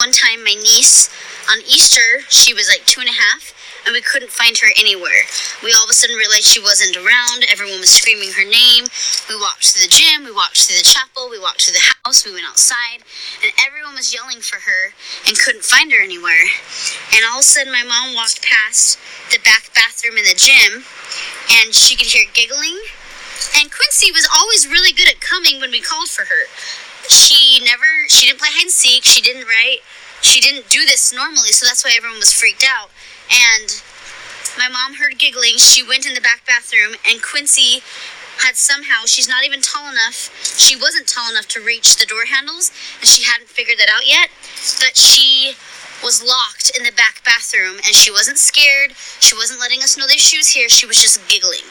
One time, my niece on Easter, she was like two and a half, and we couldn't find her anywhere. We all of a sudden realized she wasn't around. Everyone was screaming her name. We walked to the gym, we walked to the chapel, we walked to the house, we went outside, and everyone was yelling for her and couldn't find her anywhere. And all of a sudden, my mom walked past the back bathroom in the gym, and she could hear giggling. And Quincy was always really good at coming when we called for her she never she didn't play hide and seek she didn't write she didn't do this normally so that's why everyone was freaked out. And my mom heard giggling she went in the back bathroom and quincy had somehow she's not even tall enough she wasn't tall enough to reach the door handles and she hadn't figured that out yet but she was locked in the back bathroom and she wasn't scared she wasn't letting us know that she was here she was just giggling.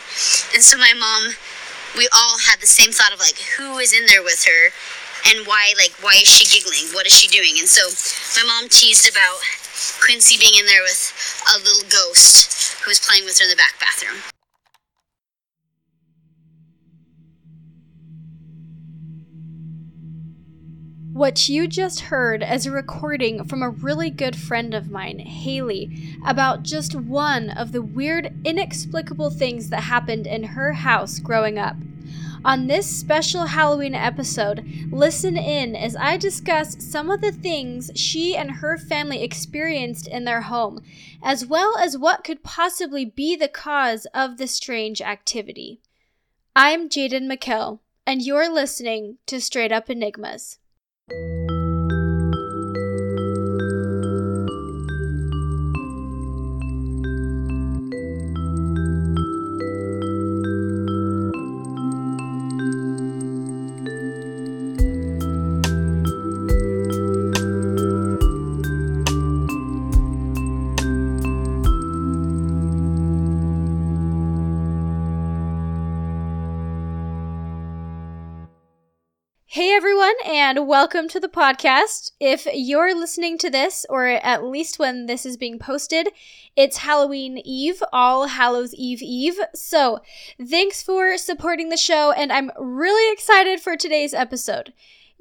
And so my mom we all had the same thought of like who is in there with her and why like why is she giggling? What is she doing? And so my mom teased about quincy being in there with a little ghost who was playing with her in the back bathroom. What you just heard is a recording from a really good friend of mine, Haley, about just one of the weird, inexplicable things that happened in her house growing up. On this special Halloween episode, listen in as I discuss some of the things she and her family experienced in their home, as well as what could possibly be the cause of the strange activity. I'm Jaden McKell, and you're listening to Straight Up Enigmas. And welcome to the podcast. If you're listening to this, or at least when this is being posted, it's Halloween Eve, All Hallows Eve Eve. So, thanks for supporting the show, and I'm really excited for today's episode.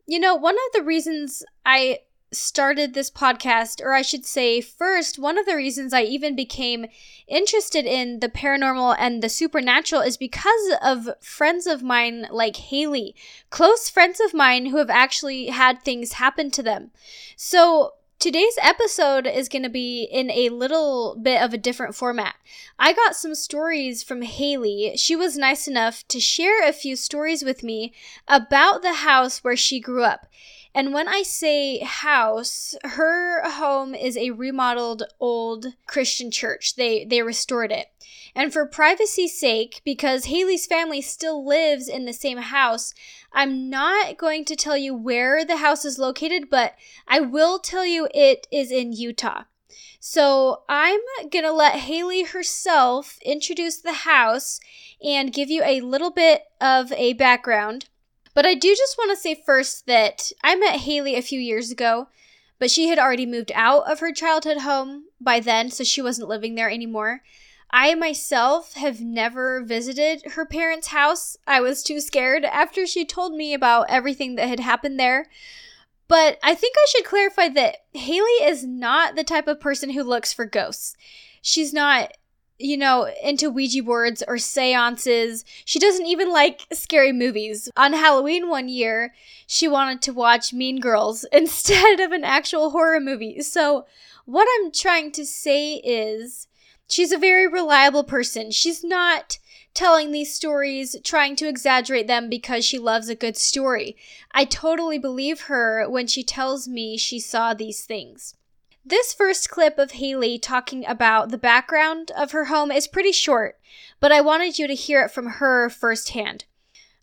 You know, one of the reasons I started this podcast, or I should say, first, one of the reasons I even became interested in the paranormal and the supernatural is because of friends of mine like Haley, close friends of mine who have actually had things happen to them. So, Today's episode is going to be in a little bit of a different format. I got some stories from Haley. She was nice enough to share a few stories with me about the house where she grew up. And when I say house, her home is a remodeled old Christian church. They they restored it. And for privacy's sake, because Haley's family still lives in the same house, I'm not going to tell you where the house is located, but I will tell you it is in Utah. So I'm going to let Haley herself introduce the house and give you a little bit of a background. But I do just want to say first that I met Haley a few years ago, but she had already moved out of her childhood home by then, so she wasn't living there anymore. I myself have never visited her parents' house. I was too scared after she told me about everything that had happened there. But I think I should clarify that Haley is not the type of person who looks for ghosts. She's not you know, into Ouija boards or seances. She doesn't even like scary movies. On Halloween one year, she wanted to watch Mean Girls instead of an actual horror movie. So, what I'm trying to say is she's a very reliable person. She's not telling these stories, trying to exaggerate them because she loves a good story. I totally believe her when she tells me she saw these things. This first clip of Haley talking about the background of her home is pretty short, but I wanted you to hear it from her firsthand.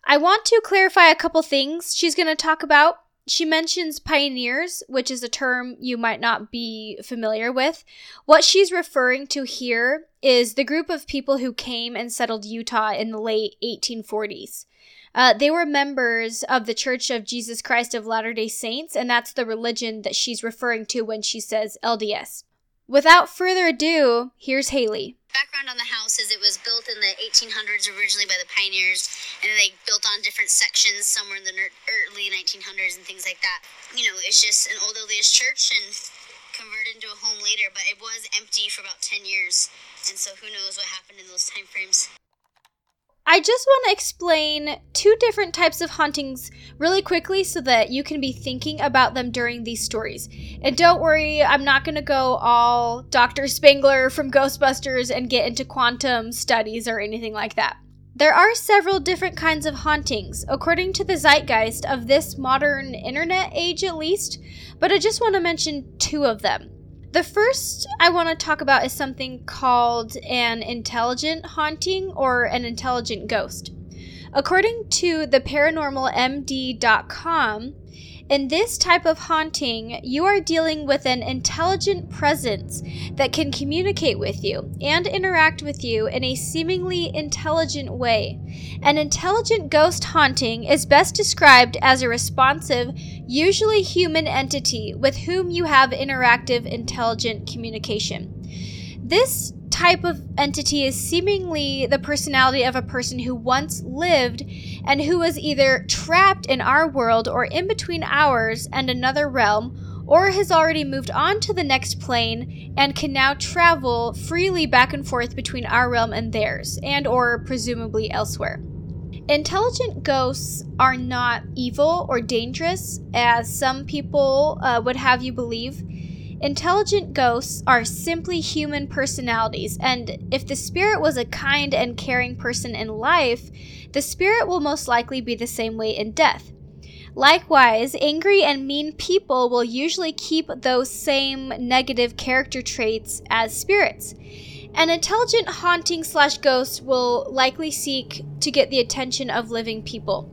I want to clarify a couple things she's going to talk about. She mentions pioneers, which is a term you might not be familiar with. What she's referring to here is the group of people who came and settled Utah in the late 1840s. Uh, they were members of the Church of Jesus Christ of Latter day Saints, and that's the religion that she's referring to when she says LDS. Without further ado, here's Haley. background on the house is it was built in the 1800s originally by the pioneers, and they built on different sections somewhere in the early 1900s and things like that. You know, it's just an old LDS church and converted into a home later, but it was empty for about 10 years, and so who knows what happened in those time frames. I just want to explain two different types of hauntings really quickly so that you can be thinking about them during these stories. And don't worry, I'm not going to go all Dr. Spengler from Ghostbusters and get into quantum studies or anything like that. There are several different kinds of hauntings, according to the zeitgeist of this modern internet age at least, but I just want to mention two of them. The first I want to talk about is something called an intelligent haunting or an intelligent ghost. According to the paranormalmd.com, in this type of haunting, you are dealing with an intelligent presence that can communicate with you and interact with you in a seemingly intelligent way. An intelligent ghost haunting is best described as a responsive, usually human entity with whom you have interactive, intelligent communication. This type of entity is seemingly the personality of a person who once lived and who was either trapped in our world or in between ours and another realm or has already moved on to the next plane and can now travel freely back and forth between our realm and theirs and or presumably elsewhere. Intelligent ghosts are not evil or dangerous as some people uh, would have you believe. Intelligent ghosts are simply human personalities, and if the spirit was a kind and caring person in life, the spirit will most likely be the same way in death. Likewise, angry and mean people will usually keep those same negative character traits as spirits. An intelligent haunting slash ghost will likely seek to get the attention of living people.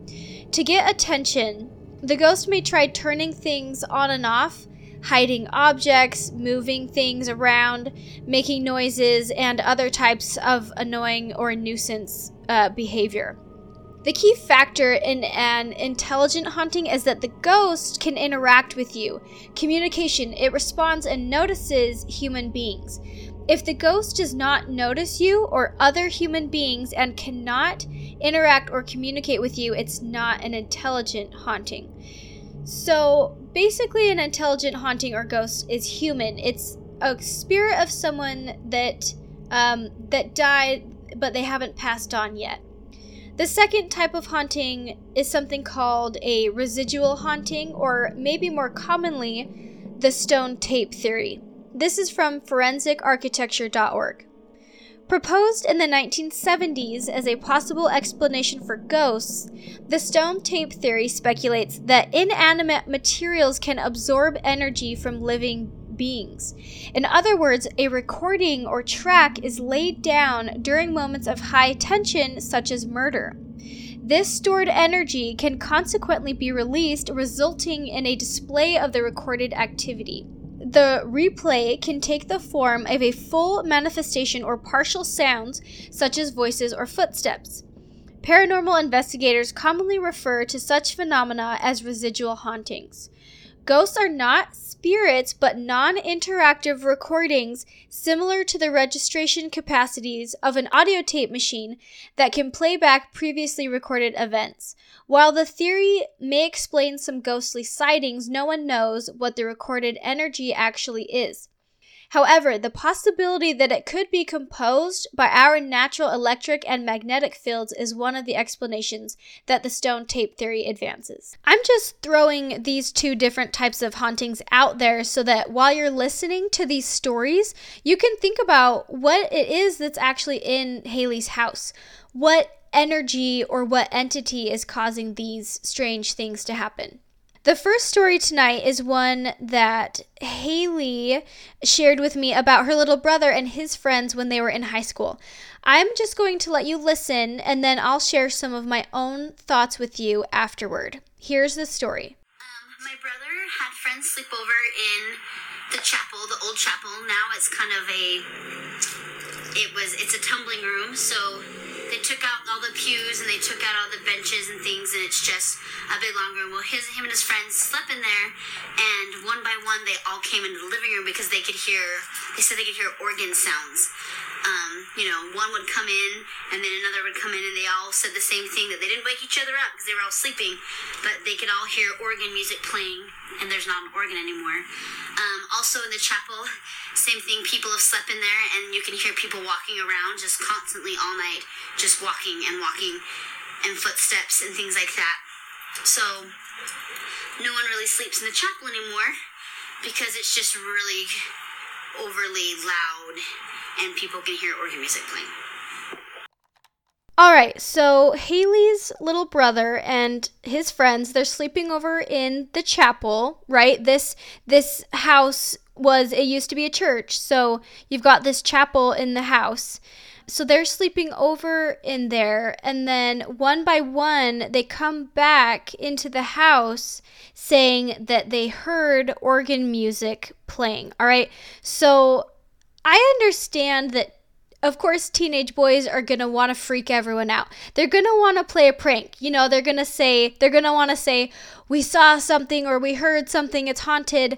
To get attention, the ghost may try turning things on and off, hiding objects, moving things around, making noises, and other types of annoying or nuisance uh, behavior. The key factor in an intelligent haunting is that the ghost can interact with you. Communication, it responds and notices human beings. If the ghost does not notice you or other human beings and cannot interact or communicate with you, it's not an intelligent haunting. So basically, an intelligent haunting or ghost is human. It's a spirit of someone that um, that died, but they haven't passed on yet. The second type of haunting is something called a residual haunting, or maybe more commonly, the stone tape theory. This is from forensicarchitecture.org. Proposed in the 1970s as a possible explanation for ghosts, the stone tape theory speculates that inanimate materials can absorb energy from living beings. In other words, a recording or track is laid down during moments of high tension, such as murder. This stored energy can consequently be released, resulting in a display of the recorded activity. The replay can take the form of a full manifestation or partial sounds, such as voices or footsteps. Paranormal investigators commonly refer to such phenomena as residual hauntings. Ghosts are not spirits, but non interactive recordings similar to the registration capacities of an audio tape machine that can play back previously recorded events. While the theory may explain some ghostly sightings, no one knows what the recorded energy actually is. However, the possibility that it could be composed by our natural electric and magnetic fields is one of the explanations that the stone tape theory advances. I'm just throwing these two different types of hauntings out there so that while you're listening to these stories, you can think about what it is that's actually in Haley's house. What energy or what entity is causing these strange things to happen. The first story tonight is one that Haley shared with me about her little brother and his friends when they were in high school. I'm just going to let you listen and then I'll share some of my own thoughts with you afterward. Here's the story. Um, my brother had friends sleep over in the chapel, the old chapel. Now it's kind of a it was it's a tumbling room, so they took out all the pews and they took out all the benches and things, and it's just a big long room. Well, his him and his friends slept in there, and one by one they all came into the living room because they could hear. They said they could hear organ sounds, um, you know, one would come in and then another would come in and they all said the same thing that they didn't wake each other up because they were all sleeping, but they could all hear organ music playing and there's not an organ anymore. Um, also in the chapel, same thing, people have slept in there and you can hear people walking around just constantly all night, just walking and walking and footsteps and things like that. So no one really sleeps in the chapel anymore because it's just really overly loud and people can hear organ music playing. All right, so Haley's little brother and his friends, they're sleeping over in the chapel, right? This this house was it used to be a church. So you've got this chapel in the house. So they're sleeping over in there and then one by one they come back into the house saying that they heard organ music playing. All right. So I understand that of course, teenage boys are to want to freak everyone out. They're to want to play a prank. You know, they're to say, they're to want to say, we saw something or we heard something, it's haunted.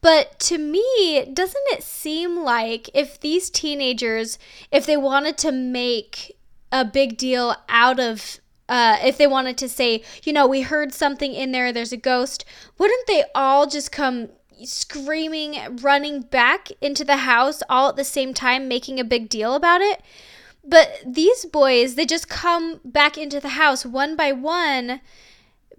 But to me, doesn't it seem like if these teenagers, if they wanted to make a big deal out of uh, if they wanted to say, you know, we heard something in there, there's a ghost, wouldn't they all just come screaming, running back into the house all at the same time, making a big deal about it. But these boys, they just come back into the house one by one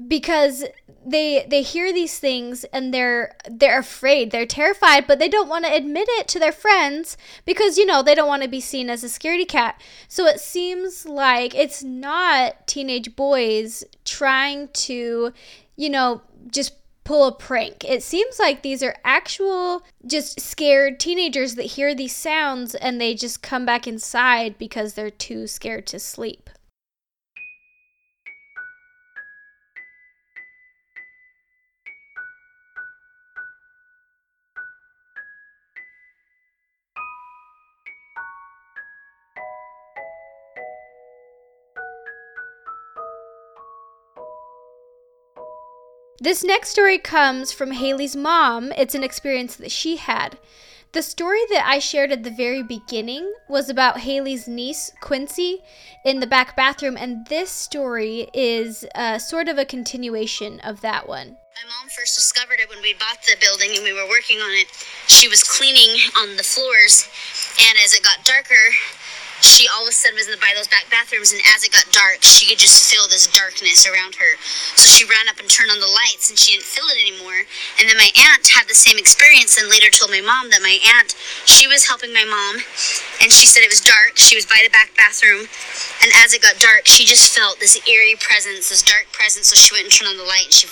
because they they hear these things and they're they're afraid they're terrified but they don't want to admit it to their friends because you know they don't want to be seen as a scaredy cat so it seems like it's not teenage boys trying to you know just pull a prank. It seems like these are actual, just scared teenagers that hear these sounds and they just come back inside because they're too scared to sleep. This next story comes from Haley's mom. It's an experience that she had. The story that I shared at the very beginning was about Haley's niece, Quincy, in the back bathroom, and this story is uh, sort of a continuation of that one. My mom first discovered it when we bought the building and we were working on it. She was cleaning on the floors, and as it got darker, she all of a sudden was in the, by those back bathrooms, and as it got dark, she could just feel this darkness around her. So she ran up and turned on the lights, and she didn't feel it anymore. And then my aunt had the same experience, and later told my mom that my aunt, she was helping my mom, and she said it was dark. She was by the back bathroom, and as it got dark, she just felt this eerie presence, this dark presence. So she went and turned on the light, and, she,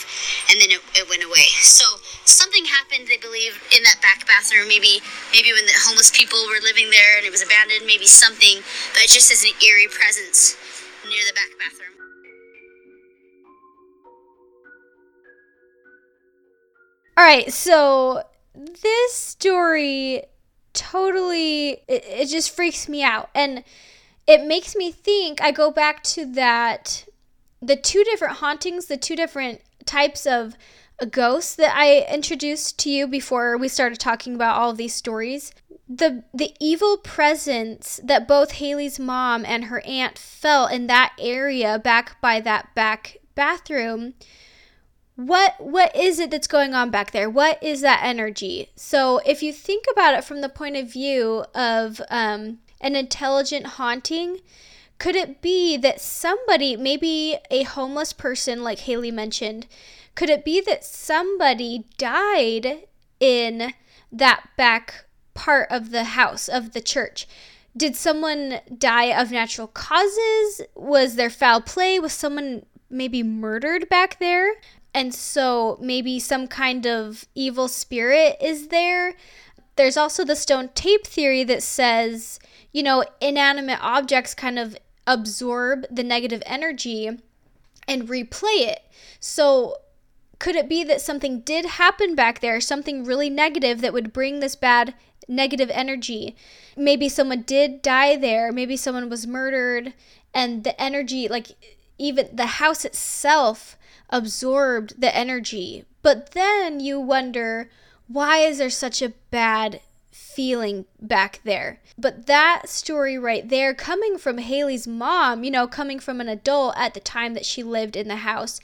and then it, it went away. So something happened, they believe, in that back bathroom. Maybe, maybe when the homeless people were living there and it was abandoned. Maybe something, but it just is an eerie presence near the back bathroom. All right, so this story totally it, it just freaks me out and it makes me think I go back to that the two different hauntings, the two different types of ghosts that I introduced to you before we started talking about all these stories. The the evil presence that both Haley's mom and her aunt felt in that area back by that back bathroom. What what is it that's going on back there? What is that energy? So if you think about it from the point of view of um, an intelligent haunting, could it be that somebody, maybe a homeless person like Haley mentioned, could it be that somebody died in that back part of the house, of the church? Did someone die of natural causes? Was there foul play? Was someone maybe murdered back there? And so maybe some kind of evil spirit is there. There's also the stone tape theory that says, you know, inanimate objects kind of absorb the negative energy and replay it. So could it be that something did happen back there, something really negative that would bring this bad negative energy? Maybe someone did die there, maybe someone was murdered, and the energy, like even the house itself, absorbed the energy. But then you wonder why is there such a bad feeling back there. But that story right there, coming from Haley's mom, you know, coming from an adult at the time that she lived in the house,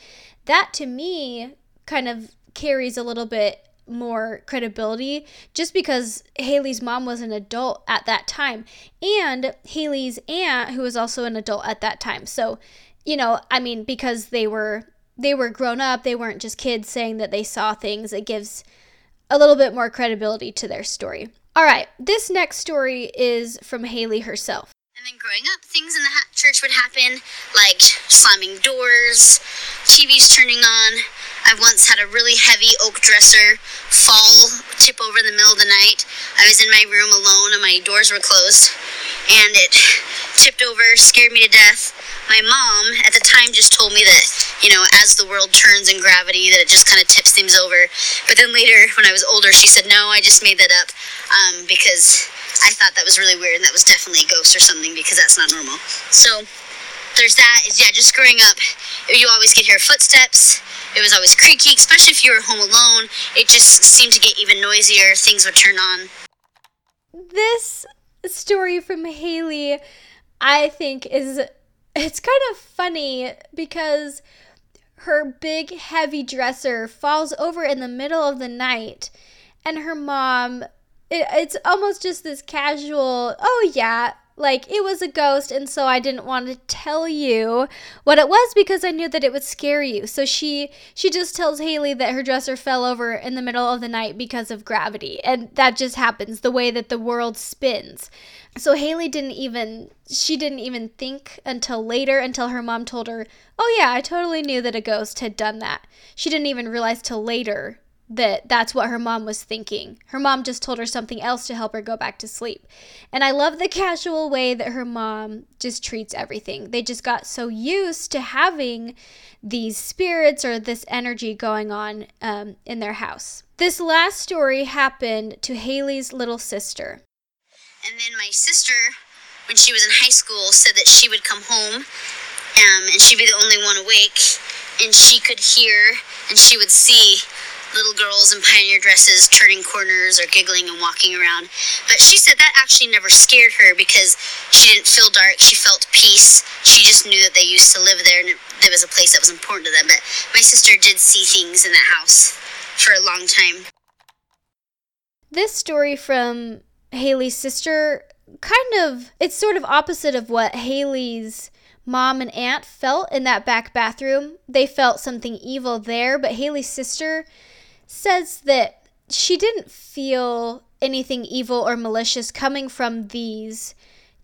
that to me kind of carries a little bit more credibility just because Haley's mom was an adult at that time and Haley's aunt who was also an adult at that time. So, you know, I mean because they were they were grown up, they weren't just kids saying that they saw things. It gives a little bit more credibility to their story. All right, this next story is from Haley herself. And then growing up, things in the ha- church would happen, like slamming doors, TVs turning on. I once had a really heavy oak dresser fall, tip over in the middle of the night. I was in my room alone and my doors were closed, and it tipped over, scared me to death. My mom at the time just told me that, you know, as the world turns in gravity, that it just kind of tips things over. But then later, when I was older, she said, no, I just made that up um, because I thought that was really weird and that was definitely a ghost or something because that's not normal. So there's that. Is yeah, just growing up, you always could hear footsteps. It was always creaky, especially if you were home alone. It just seemed to get even noisier. Things would turn on. This story from Haley, I think, is it's kind of funny because her big heavy dresser falls over in the middle of the night and her mom it, it's almost just this casual, oh yeah, like it was a ghost and so I didn't want to tell you what it was because I knew that it would scare you. So she she just tells Haley that her dresser fell over in the middle of the night because of gravity and that just happens the way that the world spins. So Haley didn't even she didn't even think until later until her mom told her, "Oh yeah, I totally knew that a ghost had done that." She didn't even realize till later that that's what her mom was thinking. Her mom just told her something else to help her go back to sleep. And I love the casual way that her mom just treats everything. They just got so used to having these spirits or this energy going on um, in their house. This last story happened to Haley's little sister. And then my sister, when she was in high school, said that she would come home um, and she'd be the only one awake and she could hear and she would see little girls in pioneer dresses turning corners or giggling and walking around. But she said that actually never scared her because she didn't feel dark. She felt peace. She just knew that they used to live there and there was a place that was important to them. But my sister did see things in that house for a long time. This story from Haley's sister kind of it's sort of opposite of what Haley's mom and aunt felt in that back bathroom. They felt something evil there, but Haley's sister says that she didn't feel anything evil or malicious coming from these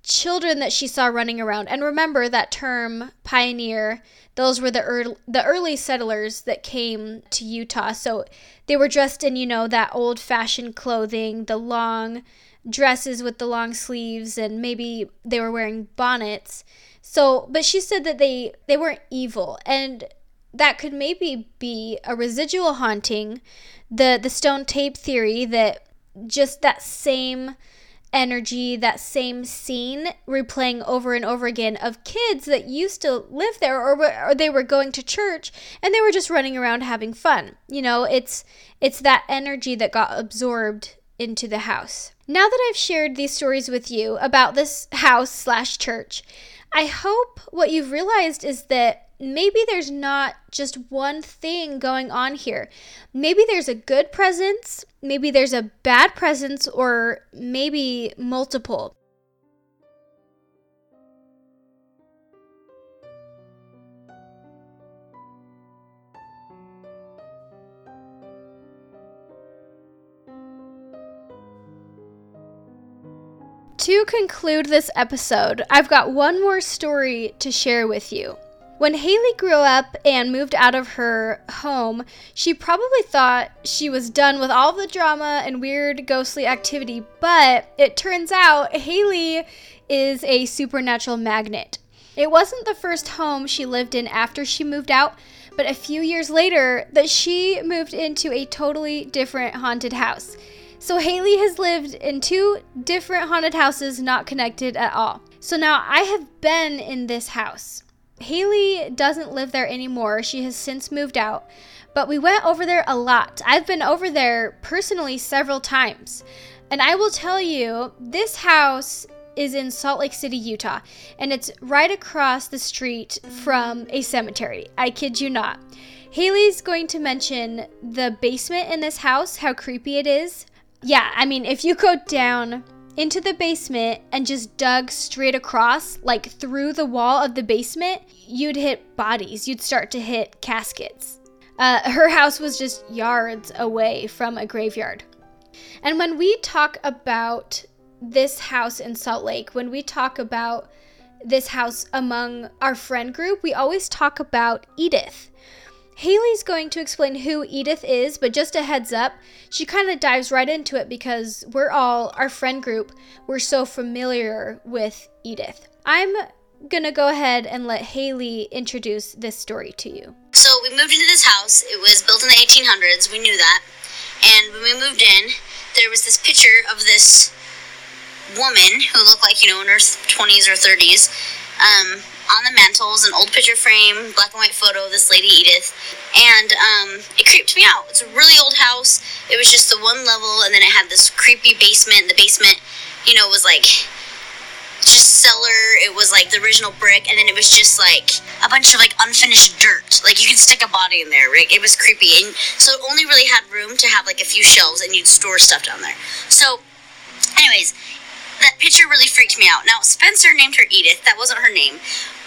children that she saw running around. And remember that term pioneer, those were the early, the early settlers that came to Utah. So they were dressed in, you know, that old-fashioned clothing, the long dresses with the long sleeves and maybe they were wearing bonnets. So, but she said that they they weren't evil and that could maybe be a residual haunting, the the stone tape theory that just that same energy, that same scene replaying over and over again of kids that used to live there or, or they were going to church and they were just running around having fun. You know, it's it's that energy that got absorbed into the house. Now that I've shared these stories with you about this house slash church, I hope what you've realized is that maybe there's not just one thing going on here. Maybe there's a good presence, maybe there's a bad presence, or maybe multiple. To conclude this episode, I've got one more story to share with you. When Haley grew up and moved out of her home, she probably thought she was done with all the drama and weird ghostly activity, but it turns out Haley is a supernatural magnet. It wasn't the first home she lived in after she moved out, but a few years later that she moved into a totally different haunted house. So Haley has lived in two different haunted houses not connected at all. So now I have been in this house. Haley doesn't live there anymore. She has since moved out. But we went over there a lot. I've been over there personally several times. And I will tell you, this house is in Salt Lake City, Utah, and it's right across the street from a cemetery. I kid you not. Haley's going to mention the basement in this house, how creepy it is. Yeah, I mean, if you go down into the basement and just dug straight across, like through the wall of the basement, you'd hit bodies. You'd start to hit caskets. Uh, her house was just yards away from a graveyard. And when we talk about this house in Salt Lake, when we talk about this house among our friend group, we always talk about Edith. Haley's going to explain who Edith is, but just a heads up, she kind of dives right into it because we're all, our friend group, we're so familiar with Edith. I'm gonna go ahead and let Haley introduce this story to you. So we moved into this house. It was built in the 1800s. We knew that. And when we moved in, there was this picture of this woman who looked like, you know, in her 20s or 30s. Um, on the mantle is an old picture frame, black and white photo of this lady Edith, and um, it creeped me out. It's a really old house. It was just the one level, and then it had this creepy basement. The basement, you know, was like just cellar. It was like the original brick, and then it was just like a bunch of like unfinished dirt. Like you could stick a body in there. Right? It was creepy, and so it only really had room to have like a few shelves, and you'd store stuff down there. So, anyways, that picture really freaked me out. Now Spencer named her Edith. That wasn't her name.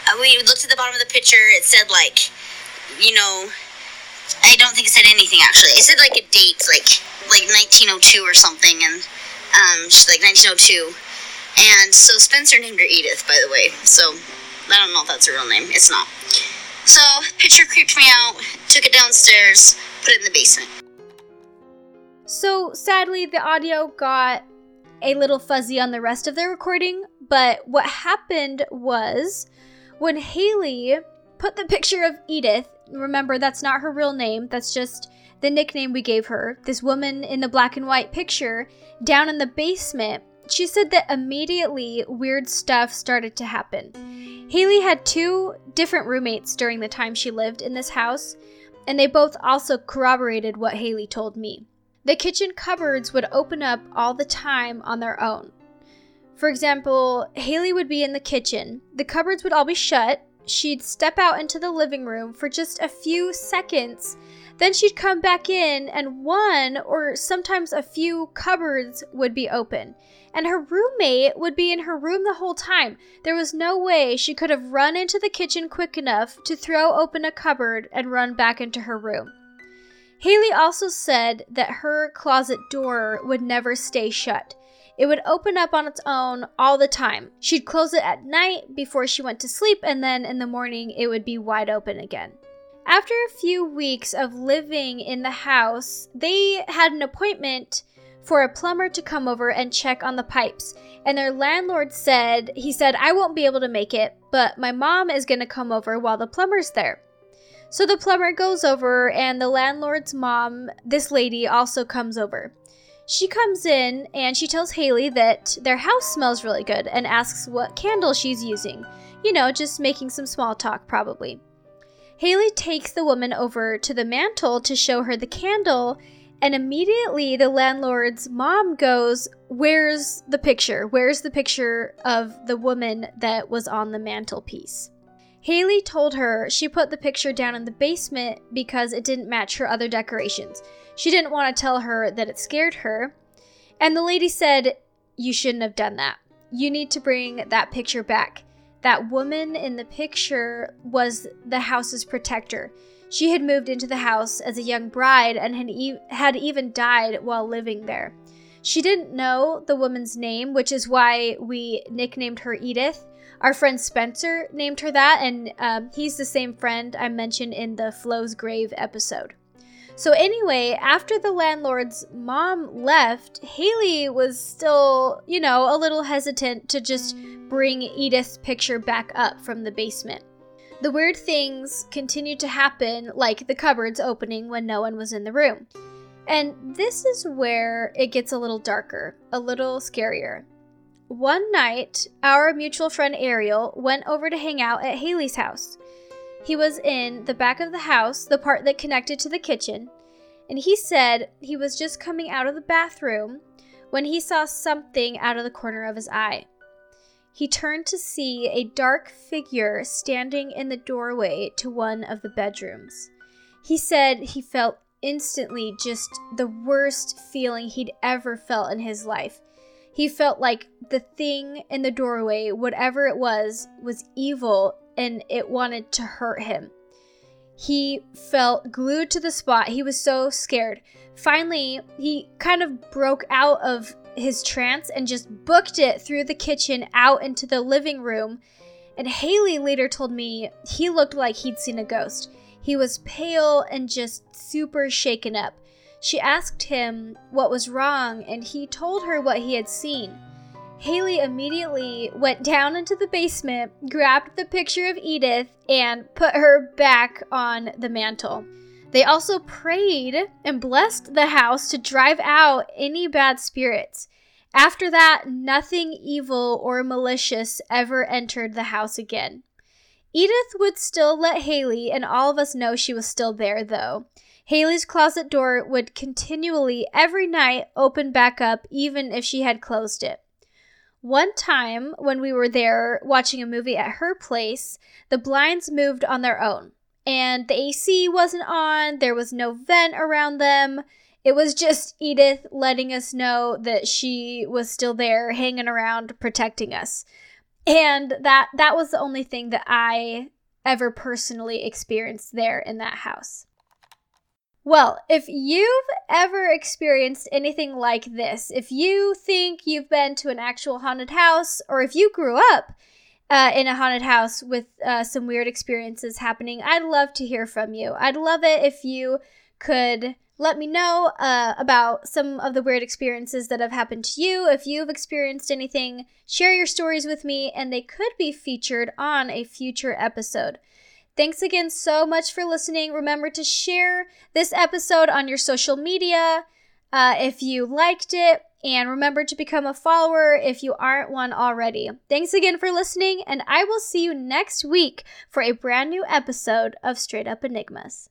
Uh, we looked at the bottom of the picture. It said like, you know, I don't think it said anything actually. It said like a date, like like 1902 or something, and um, like 1902. And so Spencer named her Edith, by the way. So I don't know if that's her real name. It's not. So picture creeped me out. Took it downstairs. Put it in the basement. So sadly, the audio got a little fuzzy on the rest of the recording, but what happened was when Haley put the picture of Edith, remember that's not her real name, that's just the nickname we gave her, this woman in the black and white picture, down in the basement, she said that immediately weird stuff started to happen. Haley had two different roommates during the time she lived in this house, and they both also corroborated what Haley told me. The kitchen cupboards would open up all the time on their own. For example, Haley would be in the kitchen, the cupboards would all be shut, she'd step out into the living room for just a few seconds, then she'd come back in, and one or sometimes a few cupboards would be open. And her roommate would be in her room the whole time. There was no way she could have run into the kitchen quick enough to throw open a cupboard and run back into her room. Haley also said that her closet door would never stay shut. It would open up on its own all the time. She'd close it at night before she went to sleep, and then in the morning it would be wide open again. After a few weeks of living in the house, they had an appointment for a plumber to come over and check on the pipes. And their landlord said, he said, I won't be able to make it, but my mom is going to come over while the plumber's there. So the plumber goes over, and the landlord's mom, this lady, also comes over. She comes in and she tells Haley that their house smells really good and asks what candle she's using. You know, just making some small talk, probably. Haley takes the woman over to the mantle to show her the candle, and immediately the landlord's mom goes, Where's the picture? Where's the picture of the woman that was on the mantelpiece? Haley told her she put the picture down in the basement because it didn't match her other decorations. She didn't want to tell her that it scared her. And the lady said, You shouldn't have done that. You need to bring that picture back. That woman in the picture was the house's protector. She had moved into the house as a young bride and had, e- had even died while living there. She didn't know the woman's name, which is why we nicknamed her Edith. Our friend Spencer named her that, and um, he's the same friend I mentioned in the Flo's Grave episode. So, anyway, after the landlord's mom left, Haley was still, you know, a little hesitant to just bring Edith's picture back up from the basement. The weird things continued to happen, like the cupboards opening when no one was in the room. And this is where it gets a little darker, a little scarier. One night, our mutual friend Ariel went over to hang out at Haley's house. He was in the back of the house, the part that connected to the kitchen, and he said he was just coming out of the bathroom when he saw something out of the corner of his eye. He turned to see a dark figure standing in the doorway to one of the bedrooms. He said he felt instantly just the worst feeling he'd ever felt in his life. He felt like the thing in the doorway, whatever it was, was evil and it wanted to hurt him. He felt glued to the spot. He was so scared. Finally, he kind of broke out of his trance and just booked it through the kitchen out into the living room. And Haley later told me he looked like he'd seen a ghost. He was pale and just super shaken up. She asked him what was wrong, and he told her what he had seen. Haley immediately went down into the basement, grabbed the picture of Edith, and put her back on the mantle. They also prayed and blessed the house to drive out any bad spirits. After that, nothing evil or malicious ever entered the house again. Edith would still let Haley and all of us know she was still there, though. Haley's closet door would continually, every night, open back up, even if she had closed it. One time, when we were there watching a movie at her place, the blinds moved on their own, and the AC wasn't on, there was no vent around them. It was just Edith letting us know that she was still there, hanging around, protecting us and that that was the only thing that I ever personally experienced there in that house. Well, if you've ever experienced anything like this, if you think you've been to an actual haunted house, or if you grew up uh, in a haunted house with uh, some weird experiences happening, I'd love to hear from you. I'd love it if you could let me know uh, about some of the weird experiences that have happened to you. If you've experienced anything, share your stories with me, and they could be featured on a future episode. Thanks again so much for listening. Remember to share this episode on your social media uh, if you liked it, and remember to become a follower if you aren't one already. Thanks again for listening, and I will see you next week for a brand new episode of Straight Up Enigmas.